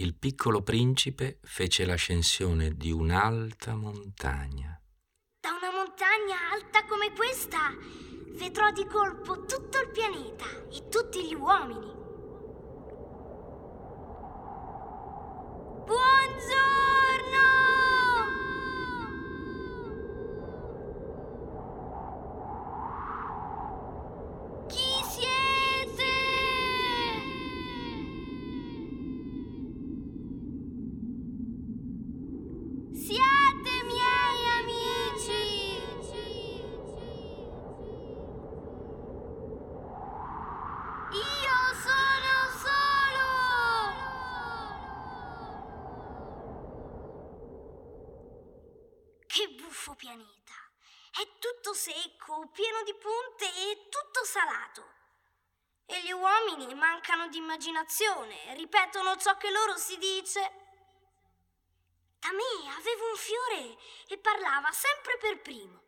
il piccolo principe fece l'ascensione di un'alta montagna. Da una montagna alta come questa vedrò di colpo tutto il pianeta e tutti gli uomini. Buffo pianeta! È tutto secco, pieno di punte e tutto salato. E gli uomini mancano di immaginazione, ripetono ciò che loro si dice. Da me aveva un fiore e parlava sempre per primo.